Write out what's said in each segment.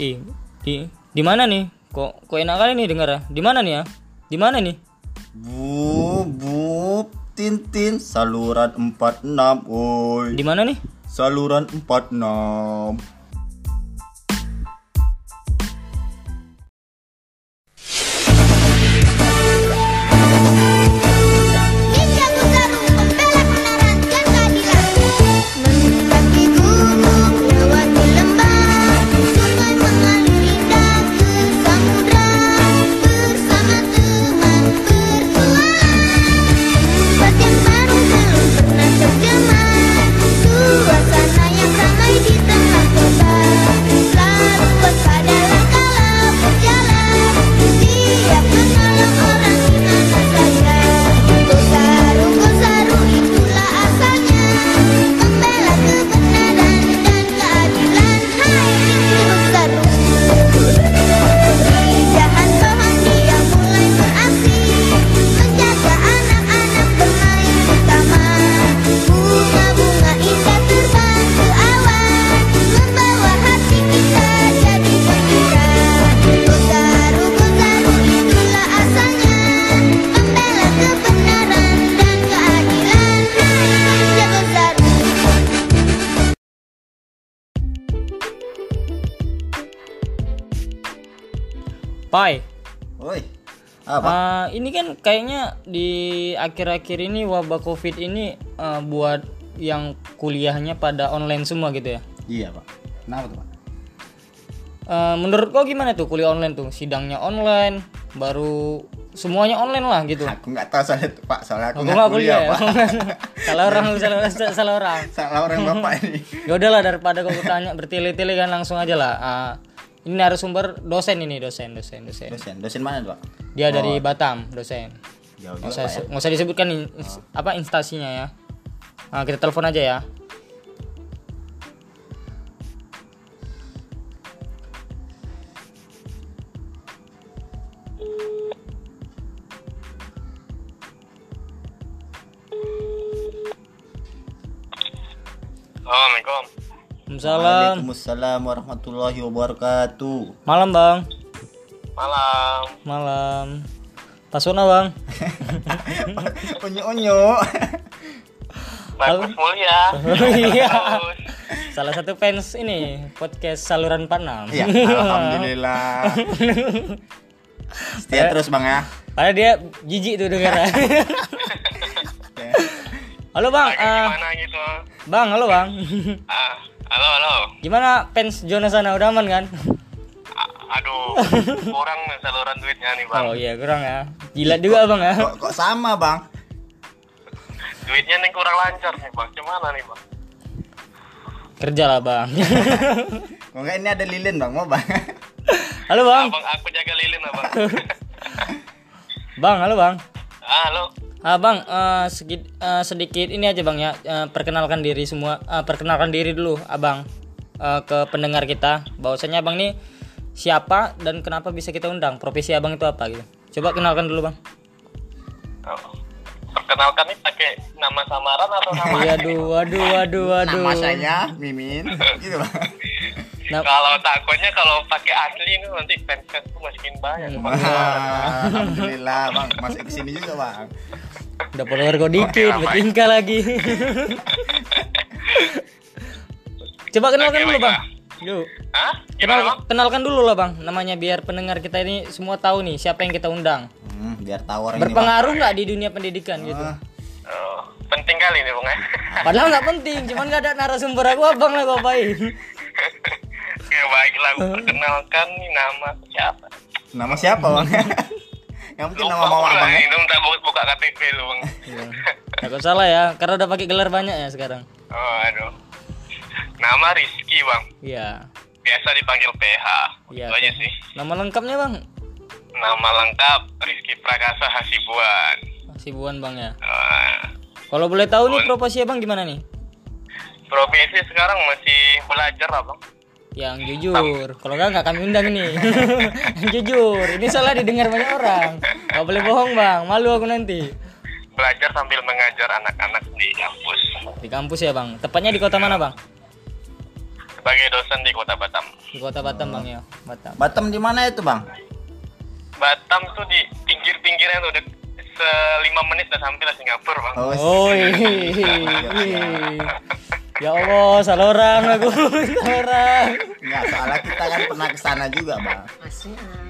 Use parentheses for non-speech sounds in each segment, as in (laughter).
Ih, di di mana nih? Kok kok enak kali nih dengar ya? Di mana nih ya? Di mana nih? Bu, bu, Tintin, saluran 46, woi. Di mana nih? Saluran 46. Apa? Ah, ini kan kayaknya di akhir-akhir ini wabah Covid ini eh, buat yang kuliahnya pada online semua gitu ya. Iya, Pak. Kenapa tuh, Pak? Eh, menurut kau gimana tuh kuliah online tuh? Sidangnya online, baru semuanya online lah gitu. Aku nggak tahu soalnya tuh, Pak. Soalnya aku nggak kuliah, kuliah. Pak. (laughs) salah orang, salah, salah orang. Salah orang Bapak ini. Ya udahlah daripada kau tanya bertele-tele kan langsung aja lah. Ah, ini narasumber dosen ini dosen dosen dosen. Dosen, dosen mana tuh, Pak? Dia dari Batam dosen. Jauh Nggak juga, usah, ya. nggak usah disebutkan in- apa instasinya ya. Ah, kita telepon aja ya. Assalamualaikum. Waalaikumsalam. Waalaikumsalam warahmatullahi wabarakatuh. Malam bang. Malam. Malam. Pasona bang. (laughs) Onyo-onyo. Bagus mulia. Oh, (laughs) iya. Bagus. Salah satu fans ini podcast saluran 46. Iya, alhamdulillah. (laughs) Setia terus, Bang ya. Padahal dia jijik tuh dengar. halo bang, Lagi ah, gimana gitu? bang, halo bang. Ah, halo halo. Gimana fans Jonas sana udah aman kan? A- aduh, (laughs) kurang nih saluran duitnya nih bang. Oh iya kurang ya. Gila juga bang ya. Kok, kok sama, Bang? Duitnya nih kurang lancar nih bang. Gimana nih bang? Kerja lah bang. (laughs) Kok nggak ini ada lilin, Bang? Mau, Bang? (laughs) halo bang, Abang aku jaga lilin abang. bang, halo bang. ah, halo. Ah bang, eh, sedikit, eh, sedikit ini aja bang ya, eh, perkenalkan diri semua, eh, perkenalkan diri dulu abang eh, ke pendengar kita, bahwasanya abang ini siapa dan kenapa bisa kita undang, profesi abang itu apa gitu. Coba kenalkan dulu bang. Oh. Perkenalkan nih pakai nama samaran atau nama (laughs) Iya, asli? aduh, waduh, waduh, waduh. Nama saya Mimin. Gitu, Bang. Nah, (laughs) Kalau takutnya kalau pakai asli ini nanti fans fans tuh makin banyak. Hmm. Bang. Wah, Alhamdulillah, Bang. Masuk ke sini juga, Bang. Udah follower kau dikit, bertingkah lagi. Coba kenalkan Oke, dulu bang. Yuk. Hah? Kenal, kenalkan dulu lah bang, namanya biar pendengar kita ini semua tahu nih siapa yang kita undang. Hmm, biar tahu orang ini, Bang. Berpengaruh nggak di dunia pendidikan gitu? Ah, Oh, penting kali nih bang ya. (laughs) Padahal nggak penting, cuman nggak ada narasumber aku abang lah apain. (laughs) Ya baiklah, perkenalkan nih nama siapa? Nama siapa, Bang? (laughs) Yang mungkin nama Lupa mama pula Abang ya. nih, dong tak buka, buka KTP lu bang. Takut salah ya, karena udah pakai gelar banyak ya sekarang. Oh aduh. Nama Rizky bang. Iya. Biasa dipanggil PH. Iya. Itu aja sih. Nama lengkapnya bang? Nama lengkap Rizky Prakasa Hasibuan. Sibuan bang ya. Eh, Kalau boleh tahu nih profesi abang gimana nih? profesi sekarang masih belajar lah bang. Yang jujur. Kalau nggak nggak kami undang nih. (laughs) Yang jujur. Ini salah didengar banyak orang. Gak boleh bohong bang. Malu aku nanti. Belajar sambil mengajar anak-anak di kampus. Di kampus ya bang. Tepatnya di kota mana bang? sebagai dosen di Kota Batam. Di kota Batam bang ya, Batam. Batam di mana itu bang? Batam tuh di pinggir-pinggirnya tuh selima menit udah sampai lah Singapura bang. Oh, Oh Ya Allah, salah orang aku, salah orang. Enggak, soalnya kita kan pernah ke sana juga bang.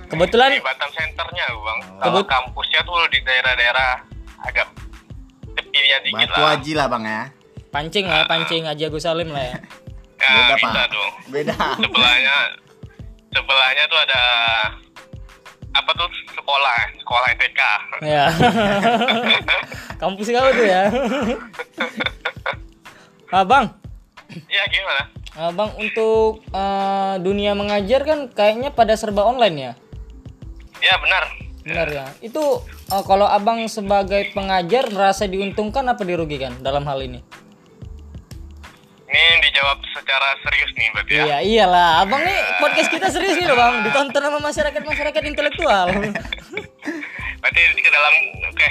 Kebetulan Di Batam centernya bang. Kalau Kebut- kampusnya tuh di daerah-daerah agak tepinya dikit Batu lah. Haji lah bang ya. pancing lah, pancing Haji Agus Salim lah ya. Nah, Beda bisa pak. tuh. Beda. Sebelahnya sebelahnya tuh ada apa tuh sekolah sekolah TK. Ya. (laughs) Kampus kau tuh ya. Abang, Iya gimana? Abang untuk eh, dunia mengajar kan kayaknya pada serba online ya. Ya benar. Benar ya. Itu eh, kalau Abang sebagai pengajar merasa diuntungkan apa dirugikan dalam hal ini? Ini dijawab secara serius nih berarti ya. Iya, iyalah. Abang nih podcast kita serius nih loh, Bang. Ditonton sama masyarakat-masyarakat intelektual. Berarti ke dalam oke.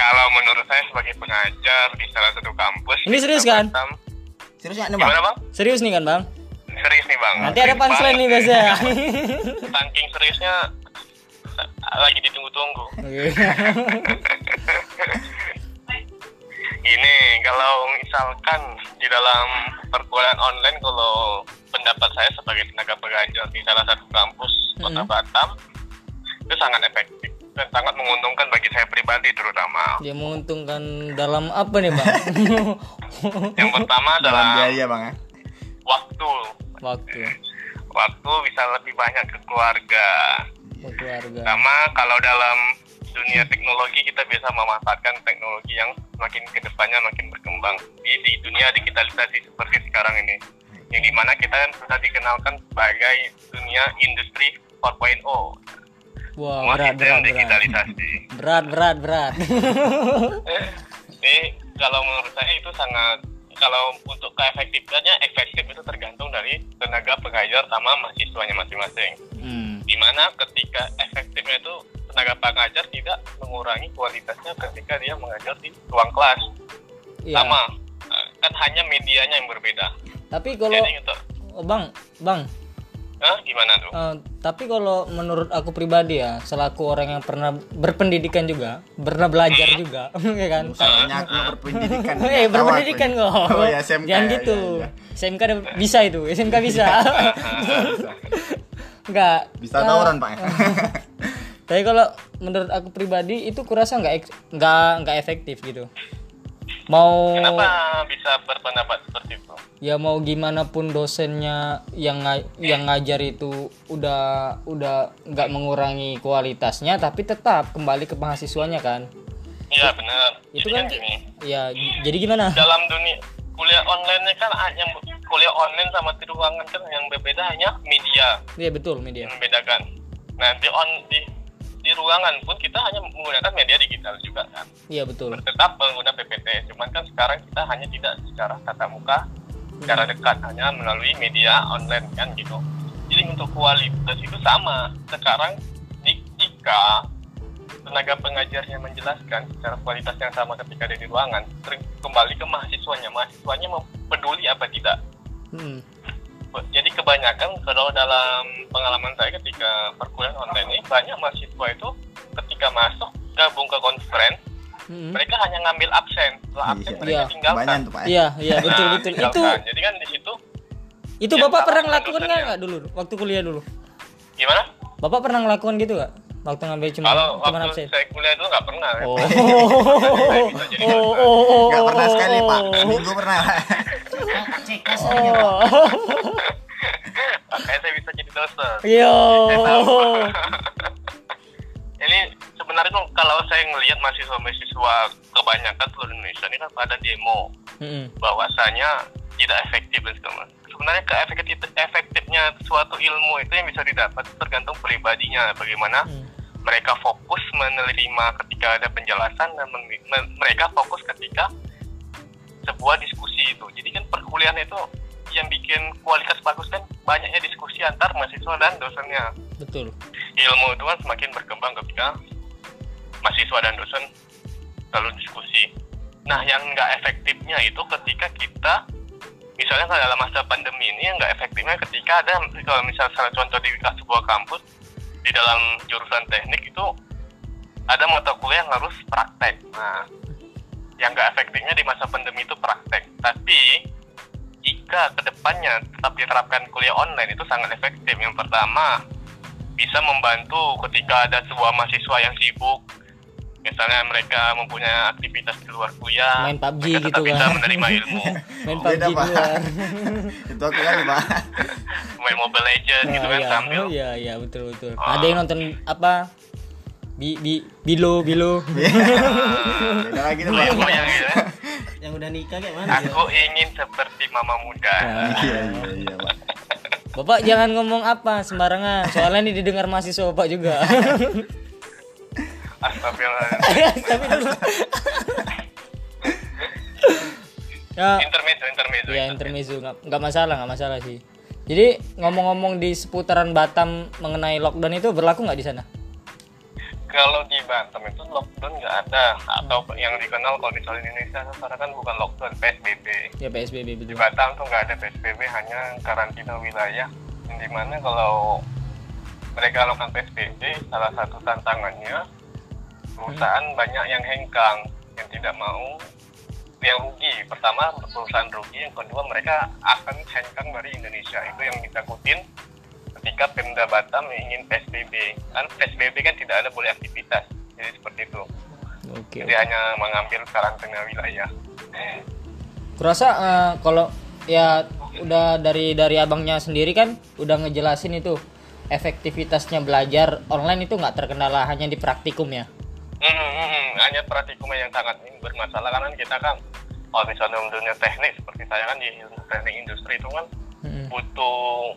Kalau menurut saya sebagai pengajar di salah satu kampus Ini di serius kan? Batam. Serius nih bang? Gimana bang? Serius nih kan, Bang? Serius nih bang. Nanti ada punchline nih biasanya. Saking seriusnya lagi ditunggu-tunggu. (laughs) Ini kalau misalkan di dalam perkuliahan online kalau pendapat saya sebagai tenaga pengajar di salah satu kampus Kota Mhm. Batam itu sangat efektif dan sangat menguntungkan bagi saya pribadi terutama. Dia menguntungkan dalam apa nih, Bang? (laughs) Yang pertama Dalam adalah biaya bang ya. waktu. Waktu Waktu bisa lebih banyak ke keluarga. buat keluarga. Sama kalau dalam dunia teknologi kita bisa memanfaatkan teknologi yang makin ke depannya makin berkembang. Di, di dunia digitalisasi seperti sekarang ini, yang di mana kita kan sudah dikenalkan sebagai dunia industri 4.0. Wah, Semua berat, berat, berat. digitalisasi. Berat, berat, berat. Jadi (laughs) kalau menurut saya itu sangat kalau untuk keefektifnya efektif itu tergantung dari tenaga pengajar sama mahasiswanya masing-masing. Hmm. di mana ketika efektifnya itu tenaga pengajar tidak mengurangi kualitasnya ketika dia mengajar di ruang kelas Iya. sama eh, kan hanya medianya yang berbeda Tapi kalau jadi untuk oh, Bang, Bang, Hah, gimana tuh eh, tapi kalau menurut aku pribadi ya, selaku orang yang pernah berpendidikan juga, pernah belajar juga, (laughs) ya kan? Aku nggak berpendidikan. (laughs) Eh, nggak tahu berpendidikan kok. Oh ya SMK. Jangan ya, gitu. ya, ya. SMK ada- bisa itu, SMK bisa. (laughs) Enggak. Bisa Eh, tawuran pak. Tapi kalau menurut aku pribadi itu kurasa nggak nggak nggak efektif gitu. Mau kenapa bisa berpendapat seperti itu ya mau gimana pun dosennya yang yang ngajar itu udah udah nggak mengurangi kualitasnya tapi tetap kembali ke mahasiswanya kan. iya benar Itu jadi kan kan gini Ya jadi gimana? dalam dunia kuliah online kan hanya kuliah online sama di ruangan kan yang berbeda hanya media Iya betul media. yang membedakan nah di on di di ruangan pun kita hanya menggunakan media digital juga kan? Iya betul. tetap pengguna PPT cuman kan sekarang kita hanya tidak secara tatap muka secara dekat hanya melalui media online kan gitu. Jadi untuk kualitas itu sama. Sekarang jika tenaga pengajarnya menjelaskan secara kualitas yang sama ketika ada di ruangan kembali ke mahasiswanya. Mahasiswanya peduli apa tidak. Hmm. Jadi kebanyakan kalau dalam pengalaman saya ketika perkuliahan online ini banyak mahasiswa itu ketika masuk gabung ke conference Hmm. mereka hanya ngambil absen setelah absen Iya. mereka Iya. tinggalkan Banyak tuh pak. ya. Iya iya betul Nah, betul. Itu tinggalkan. jadi kan di situ itu Yang bapak pernah kan ngelakukan nggak nggak dulu waktu kuliah dulu? gimana Bapak pernah ngelakuan gitu nggak? Waktu ngambil cuma kalau cuma waktu absen. saya kuliah dulu nggak pernah Oh. Jadi oh, oh, oh, Nggak pernah oh, sekali pak. oh. Pernah. Oh. Yo. (laughs) Ini sebenarnya kalau saya ngelihat mahasiswa-mahasiswa kebanyakan seluruh Indonesia ini kan pada demo Mm-mm. bahwasanya tidak efektif dan segala. Sebenarnya keefektif efektifnya suatu ilmu itu yang bisa didapat tergantung pribadinya bagaimana Hmm. mereka fokus menerima ketika ada penjelasan dan men- men- mereka fokus ketika sebuah diskusi itu. Jadi kan perkuliahan itu yang bikin kualitas bagus kan banyaknya diskusi antar mahasiswa dan dosennya. Betul. Ilmu itu kan semakin berkembang ketika mahasiswa dan dosen selalu diskusi. Nah, yang nggak efektifnya itu ketika kita misalnya kalau dalam masa pandemi ini yang nggak efektifnya ketika ada kalau misalnya salah contoh di sebuah kampus di dalam jurusan teknik itu ada mata kuliah yang harus praktek. Nah, yang nggak efektifnya di masa pandemi itu praktek. Tapi jika ke depannya tetap diterapkan kuliah online itu sangat efektif. Yang pertama bisa membantu ketika ada sebuah mahasiswa yang sibuk misalnya mereka mempunyai aktivitas di luar kuliah Main PUBG mereka tetap gitu bisa kan. menerima (laughs) ilmu main Beda, PUBG luar (laughs) Itu aku kali pak. (laughs) main Mobile Legends gitu Oh, kan iya. sambil oh iya iya betul betul Ah. ada yang nonton apa bi bi bilo bilo Beda lagi tuh pak. Yang udah nikah kayak mana ya? aku ingin seperti mama muda. Ya. Iya iya iya pak. bapak jangan ngomong apa sembarangan soalnya ini didengar mahasiswa bapak juga. (laughs) Astagfirullah (laughs) ya. Intermezzo intermezzo ya intermezzo. Nggak nggak masalah nggak masalah sih. Jadi ngomong-ngomong di seputaran Batam mengenai lockdown itu berlaku nggak di sana kalau di Batam itu lockdown nggak ada. Atau yang dikenal kalau misalnya di Indonesia sekarang kan bukan lockdown PSBB ya PSBB di betul. Batam tuh nggak ada PSBB hanya karantina wilayah. Yang di mana kalau mereka lakukan PSBB salah satu tantangannya perusahaan banyak yang hengkang yang tidak mau yang rugi. Pertama perusahaan rugi yang kedua mereka akan hengkang dari Indonesia. Itu yang ditakutin ketika Pemda Batam ingin PSBB kan PSBB kan tidak ada boleh aktivitas. Jadi seperti itu. Oke jadi hanya mengambil karantina wilayah. Kurasa eh, kalau ya udah dari dari abangnya sendiri kan udah ngejelasin itu efektivitasnya belajar online itu nggak terkendala hanya di praktikum ya? Hmm, hmm, hmm. hanya praktikum yang sangat bermasalah. Karena kita kan kalau misalnya dunia teknik seperti saya kan di teknik industri itu kan Mm-mm. butuh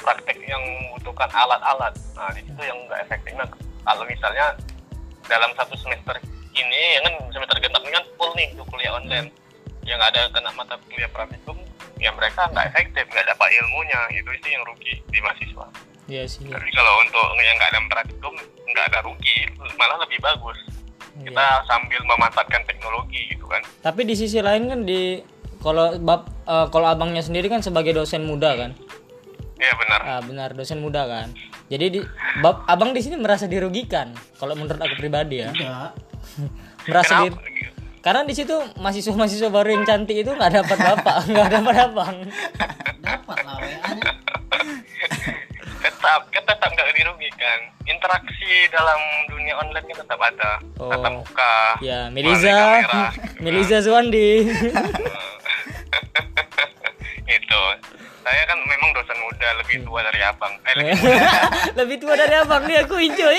praktek yang membutuhkan alat-alat. Nah di situ yang nggak efektifnya kalau misalnya dalam satu semester ini ya kan semester genap ini kan full nih untuk kuliah online yang ada kena mata kuliah praktikum ya mereka nggak efektif nggak dapat ilmunya itu sih yang rugi di mahasiswa. Iya sih Tapi kalau untuk yang nggak ada praktikum nggak ada rugi, malah lebih bagus. Iya. Kita sambil memanfaatkan teknologi gitu kan. tapi di sisi lain kan di kalau bab eh, kalau abangnya sendiri kan sebagai dosen muda kan Iya benar. ah, benar dosen muda kan jadi di bab abang di sini merasa dirugikan kalau menurut aku pribadi ya enggak (laughs) merasa di, Kenapa? karena di situ mahasiswa-mahasiswa baru yang cantik itu nggak dapat bapak (laughs) nggak dapat abang dapat lah nya Tetap, kita tetap nggak dirugikan. Interaksi dalam dunia online kan tetap ada. Oh. Tatap muka. ya Meliza. Meliza Zuandi itu. Saya kan memang dosen muda, lebih tua dari abang. Eh, lebih (laughs) lebih tua dari abang nih aku enjoy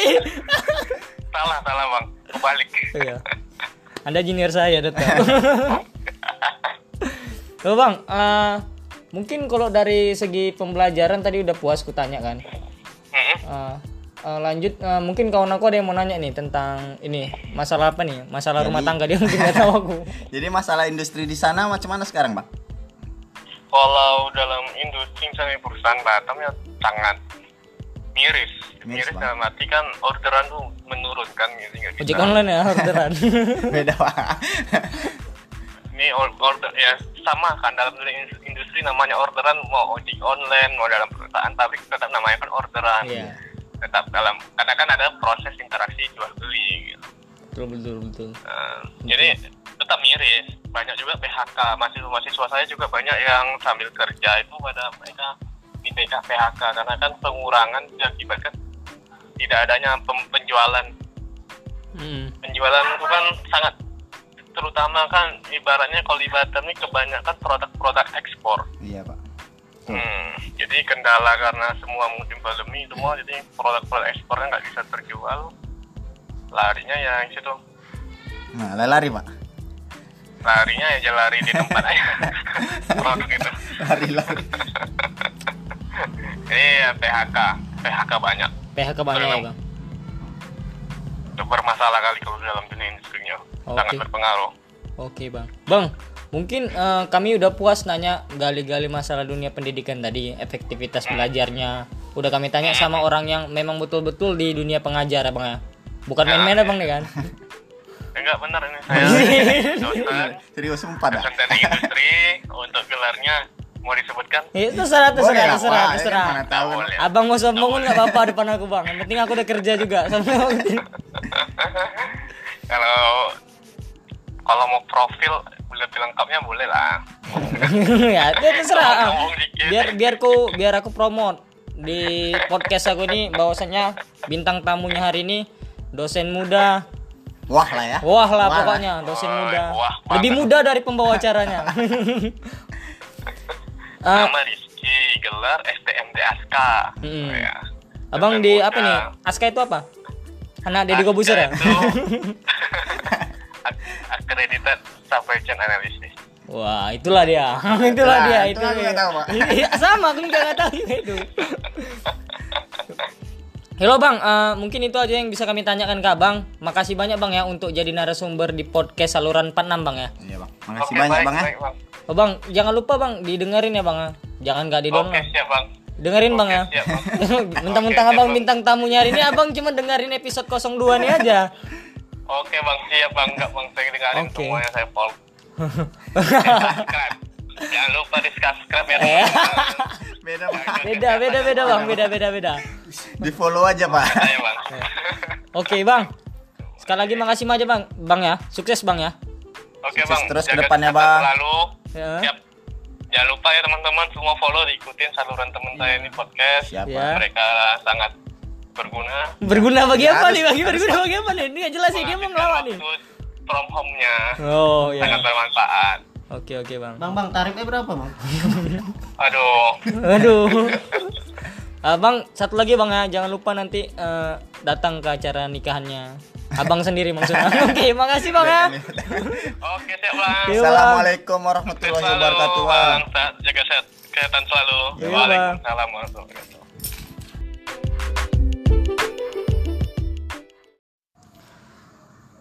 salah, salah bang. Kebalik. Iya. Anda junior saya tetap. (laughs) Loh bang, eh, mungkin kalau dari segi pembelajaran tadi udah puas kutanya kan. Eh, eh, lanjut, eh, mungkin kawan aku ada yang mau nanya nih tentang ini masalah apa nih? Masalah rumah tangga dia mungkin nggak tahu aku. (laughs) Jadi masalah industri di sana macam mana sekarang bang? Kalau dalam industri misalnya perusahaan Batam ya sangat miris. Miris, dalam arti kan orderan tuh menurun kan gitu nggak bisa. Ojek online ya orderan. (laughs) Beda pak. Ini or- order ya sama kan dalam industri namanya orderan mau ojek online mau dalam perusahaan pabrik tetap namanya kan orderan. Iya. Tetap dalam karena kan ada proses interaksi jual beli gitu. betul betul betul. Nah, jadi tetap miris. Banyak juga PHK. Mahasiswa-mahasiswa saya juga banyak yang sambil kerja itu pada mereka di PHK karena kan pengurangan diakibatkan tidak adanya pem- penjualan. Mm. Penjualan itu kan sangat terutama kan ibaratnya kalau di Batam ini kebanyakan produk-produk ekspor. Iya pak. Hmm, jadi kendala karena semua musim pandemi semua jadi produk-produk ekspornya nggak bisa terjual. Larinya ya di situ Nah lari pak. Larinya ya lari di tempat aja. (laughs) Produk itu Lari lari. (laughs) iya PHK PHK banyak. PHK banyak ya bang. itu bermasalah kali kalau dalam dunia industrinya Oke. sangat berpengaruh. Oke bang, bang mungkin eh, kami udah puas nanya gali-gali masalah dunia pendidikan tadi, efektivitas belajarnya. Udah kami tanya sama orang yang memang betul-betul di dunia pengajar ya bang ya, bukan main-main ya. Bang nih kan? (laughs) nggak benar ini. Saya dosen Serius sumpah dah. dosen teknik industri untuk gelarnya mau disebutkan? Ya, terserah, terserah, terserah, terserah. Abang mau sombong pun nggak apa-apa depan aku bang. Yang penting aku udah kerja juga. (laughs) kalau kalau mau profil lebih lengkapnya boleh lah. Ya, itu terserah. Biar biar ku biar aku promote. Di podcast aku ini bahwasanya bintang tamunya hari ini dosen muda. Wah lah ya. Wah lah Wah pokoknya dosen Wah, muda. wah Lebih muda dari pembawa acaranya. (laughs) Ah, nama Rizky gelar STMD ASK Mm-mm. ya. abang Dosen di muda. apa nih? Aska itu apa? Anak Deddy Aska Kobuser ya? itu ak- (laughs) (laughs) accredited supply chain analysis Wah, itulah dia. itulah Nah, dia itu itu. aku nggak tahu, Pak. Iya, sama, aku juga nggak tahu itu. Halo Bang, eh, mungkin itu aja yang bisa kami tanyakan ke Abang. Makasih banyak Bang ya untuk jadi narasumber di podcast saluran 46 Bang ya. Iya bang. Makasih Oke, banyak baik, bang ya. baik, bang. Oh Bang, jangan lupa Bang didengerin ya Bang ya. Jangan nggak di Oke, siap bang. Dengerin Bang Oke, ya. Bang. (laughs) Mentang-mentang Oke, siap, Abang Bang. bintang tamunya hari ini Abang cuma dengerin episode 02 nih aja. Oke bang, siap bang. Enggak bang, saya dengarin Oke. semuanya saya pol. (laughs) subscribe. Jangan lupa di subscribe ya. Eh. (laughs) Beda bang. Beda, beda, beda Bang, beda, beda, beda. Di follow aja pak. Ayo bang. Oke Bang. Sekali lagi makasih aja Bang. Bang ya. Sukses Bang ya. Oke Sukses bang. terus ke Jaga depannya, Bang. Selalu. Ya. Siap. Jangan lupa ya teman-teman semua follow diikutin saluran teman saya ini podcast. Siap Ya. Mereka sangat berguna. Berguna bagi Ya, apa harus- nih? Bagi berguna bagi apa nih? Ini nggak jelas sih dia mau ngelawak nih. From home-nya Oh sangat ya. bermanfaat. Oke oke bang. Bang, bang, tarifnya berapa, Bang? (laughs) Aduh. Aduh. (laughs) Abang satu lagi bang ya jangan lupa nanti eh, datang ke acara nikahannya. Abang sendiri maksudnya. (laughs) Oke makasih bang ya. Oke siap bang. Bang. Assalamualaikum warahmatullahi wabarakatuh. bang. Bang. Jaga sehat, kesehatan selalu. Iya, Bang. Waalaikumsalam warahmatullahi wabarakatuh.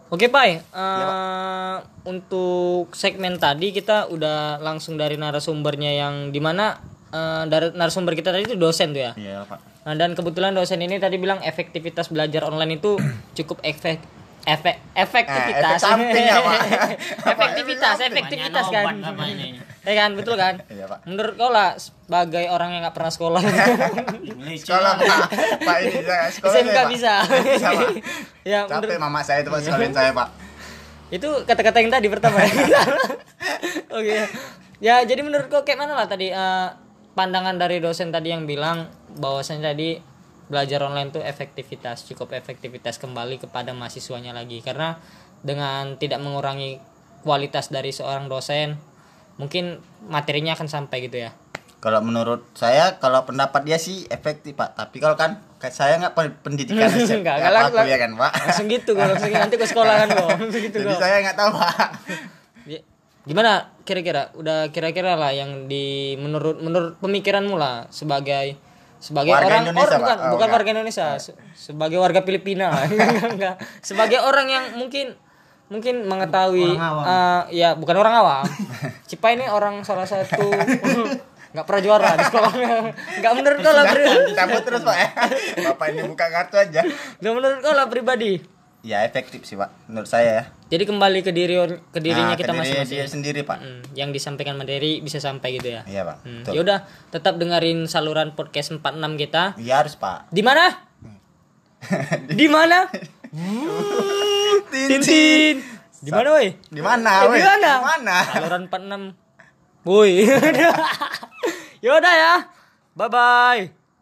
Oke Pai, Eh, untuk segmen tadi kita udah langsung dari narasumbernya yang di mana eh, dari narasumber kita tadi itu dosen tuh ya. Iya pak. Nah, dan kebetulan dosen ini tadi bilang efektivitas belajar online itu cukup efek efek efektivitas. Eh, efek samping ya, Pak. (laughs) efektivitas, Efek efektivitas kan. obat namanya ini. Ya kan, betul kan? (laughs) Iya pak. Menurut kau lah sebagai orang yang nggak pernah sekolah. (laughs) Sekolah pak. Pak ini saya (laughs) sekolah SMK saya, Pak. bisa. Bisa pak. ya, Capek menurut mama saya itu pak sekalian saya pak. itu kata-kata yang tadi pertama ya. Oke. Ya, jadi menurut kau kayak mana lah tadi eh, pandangan dari dosen tadi yang bilang bahwasanya tadi belajar online tuh efektivitas cukup efektivitas kembali kepada mahasiswanya lagi karena dengan tidak mengurangi kualitas dari seorang dosen mungkin materinya akan sampai gitu ya. Kalau menurut saya, kalau pendapat dia sih efektif pak. Tapi kalau kan saya nggak pen- pendidikan (laughs) Nggak, ya, nggak, apa lang- ya kan pak. Langsung gitu kok, langsung gitu. nanti ke sekolah kan kok. Langsung gitu Jadi saya nggak tahu pak. Ya, Gimana kira-kira? Udah kira-kira lah yang di menurut menurut pemikiranmu lah sebagai sebagai Warga orang Indonesia, or- Pak? bukan Oh, bukan enggak. warga Indonesia, se- sebagai warga Filipina. (laughs) Enggak, enggak. sebagai orang yang mungkin mungkin mengetahui Orang awam. eh, ya bukan orang awam. (laughs) Cipa ini orang salah satu (laughs) nggak pernah juara di sekolahnya. (laughs) Enggak menurut kau lah Cabut terus pak ya. Bapak ini buka kartu aja. Nggak menurut kau lah pribadi. Ya efektif sih pak. Menurut saya ya. Jadi kembali ke diri ke dirinya Nah, kita diri masing-masing. sendiri pak. Hmm, yang disampaikan materi bisa sampai gitu ya. Iya pak. Hmm, ya udah, tetap dengerin saluran podcast 46 kita. Iya harus pak. Di mana? Di mana? Tintin. Di mana, woi? Di mana? Eh, weh? di mana? Di mana? Saluran 46. Woi. (laughs) Yaudah ya. Bye bye.